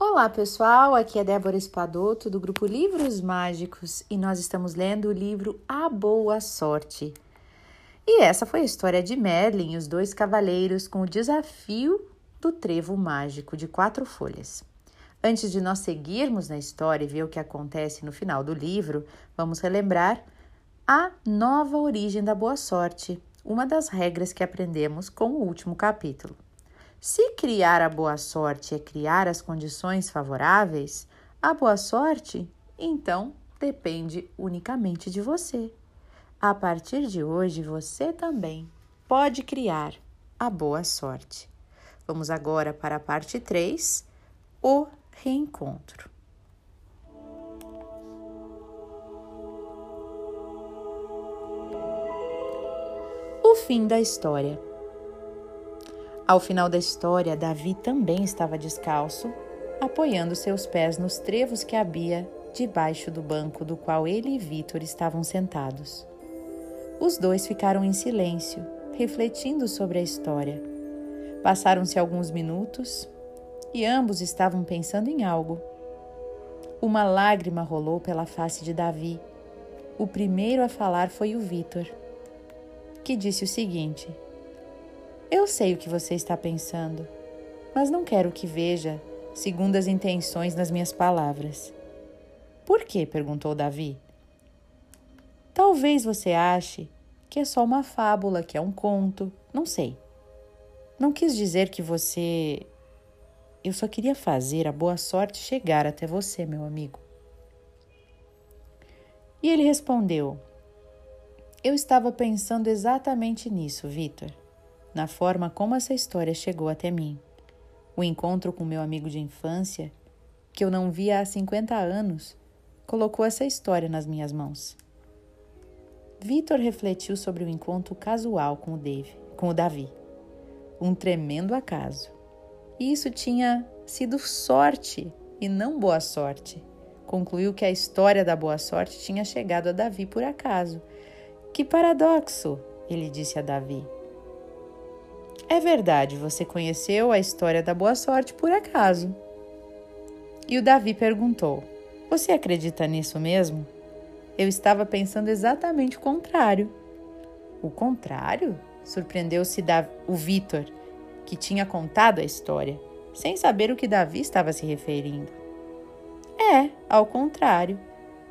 Olá pessoal, aqui é Débora Espadoto do grupo Livros Mágicos e nós estamos lendo o livro A Boa Sorte. E essa foi a história de Merlin e os dois cavaleiros com o desafio do trevo mágico de quatro folhas. Antes de nós seguirmos na história e ver o que acontece no final do livro, vamos relembrar a nova origem da boa sorte, uma das regras que aprendemos com o último capítulo. Se criar a boa sorte é criar as condições favoráveis, a boa sorte, então, depende unicamente de você. A partir de hoje, você também pode criar a boa sorte. Vamos agora para a parte 3, o reencontro. O fim da história. Ao final da história, Davi também estava descalço, apoiando seus pés nos trevos que havia debaixo do banco do qual ele e Vitor estavam sentados. Os dois ficaram em silêncio, refletindo sobre a história. Passaram-se alguns minutos e ambos estavam pensando em algo. Uma lágrima rolou pela face de Davi. O primeiro a falar foi o Vitor, que disse o seguinte: eu sei o que você está pensando, mas não quero que veja segundo as intenções nas minhas palavras. Por quê? perguntou Davi. Talvez você ache que é só uma fábula, que é um conto, não sei. Não quis dizer que você. Eu só queria fazer a boa sorte chegar até você, meu amigo. E ele respondeu: Eu estava pensando exatamente nisso, Vitor na forma como essa história chegou até mim. O encontro com meu amigo de infância, que eu não via há 50 anos, colocou essa história nas minhas mãos. Vitor refletiu sobre o encontro casual com o, Dave, com o Davi. Um tremendo acaso. E isso tinha sido sorte e não boa sorte. Concluiu que a história da boa sorte tinha chegado a Davi por acaso. Que paradoxo! Ele disse a Davi. É verdade, você conheceu a história da boa sorte por acaso. E o Davi perguntou: Você acredita nisso mesmo? Eu estava pensando exatamente o contrário. O contrário? Surpreendeu-se o Vitor, que tinha contado a história, sem saber o que Davi estava se referindo. É, ao contrário.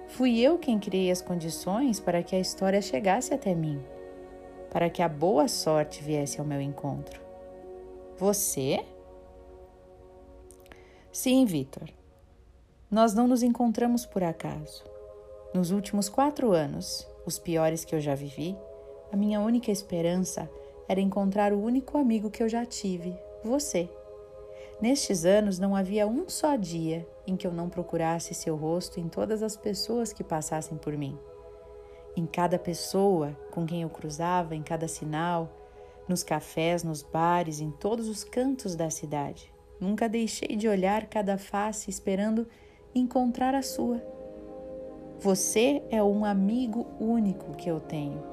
Fui eu quem criei as condições para que a história chegasse até mim para que a boa sorte viesse ao meu encontro. Você? Sim, Vitor. Nós não nos encontramos por acaso. Nos últimos quatro anos, os piores que eu já vivi, a minha única esperança era encontrar o único amigo que eu já tive, você. Nestes anos não havia um só dia em que eu não procurasse seu rosto em todas as pessoas que passassem por mim em cada pessoa com quem eu cruzava, em cada sinal, nos cafés, nos bares, em todos os cantos da cidade. Nunca deixei de olhar cada face esperando encontrar a sua. Você é um amigo único que eu tenho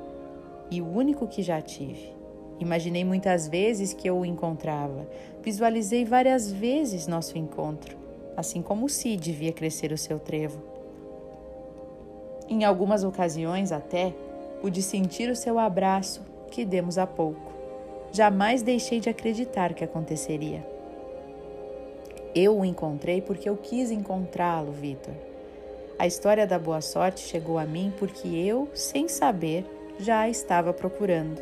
e o único que já tive. Imaginei muitas vezes que eu o encontrava, visualizei várias vezes nosso encontro, assim como o Cid via crescer o seu trevo. Em algumas ocasiões, até, pude sentir o seu abraço que demos há pouco. Jamais deixei de acreditar que aconteceria. Eu o encontrei porque eu quis encontrá-lo, Vitor. A história da boa sorte chegou a mim porque eu, sem saber, já a estava procurando.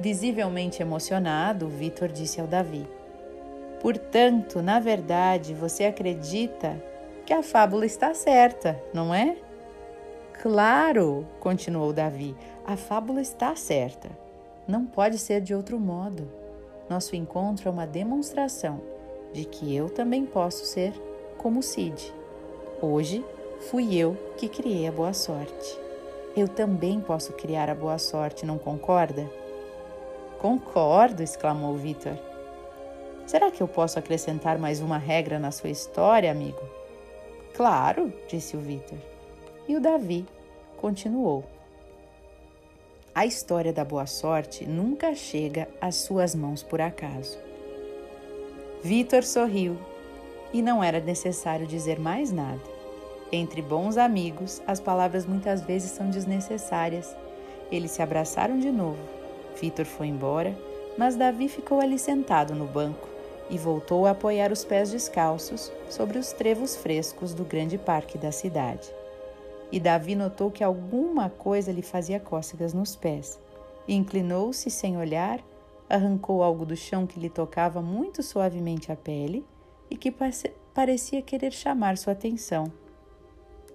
Visivelmente emocionado, Vitor disse ao Davi: Portanto, na verdade, você acredita que a fábula está certa, não é? Claro, continuou Davi, a fábula está certa. Não pode ser de outro modo. Nosso encontro é uma demonstração de que eu também posso ser como Cid. Hoje fui eu que criei a boa sorte. Eu também posso criar a boa sorte, não concorda? Concordo, exclamou Vitor. Será que eu posso acrescentar mais uma regra na sua história, amigo? Claro, disse o Vitor. E o Davi continuou. A história da boa sorte nunca chega às suas mãos por acaso. Vitor sorriu E não era necessário dizer mais nada. Entre bons amigos, as palavras muitas vezes são desnecessárias. Eles se abraçaram de novo. Vitor foi embora, mas Davi ficou ali sentado no banco e voltou a apoiar os pés descalços sobre os trevos frescos do grande parque da cidade. E Davi notou que alguma coisa lhe fazia cócegas nos pés. Inclinou-se sem olhar, arrancou algo do chão que lhe tocava muito suavemente a pele e que parecia querer chamar sua atenção.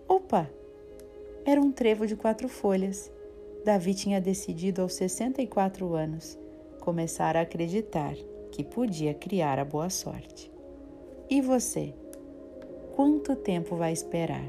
Opa! Era um trevo de quatro folhas. Davi tinha decidido aos 64 anos começar a acreditar que podia criar a boa sorte. E você? Quanto tempo vai esperar?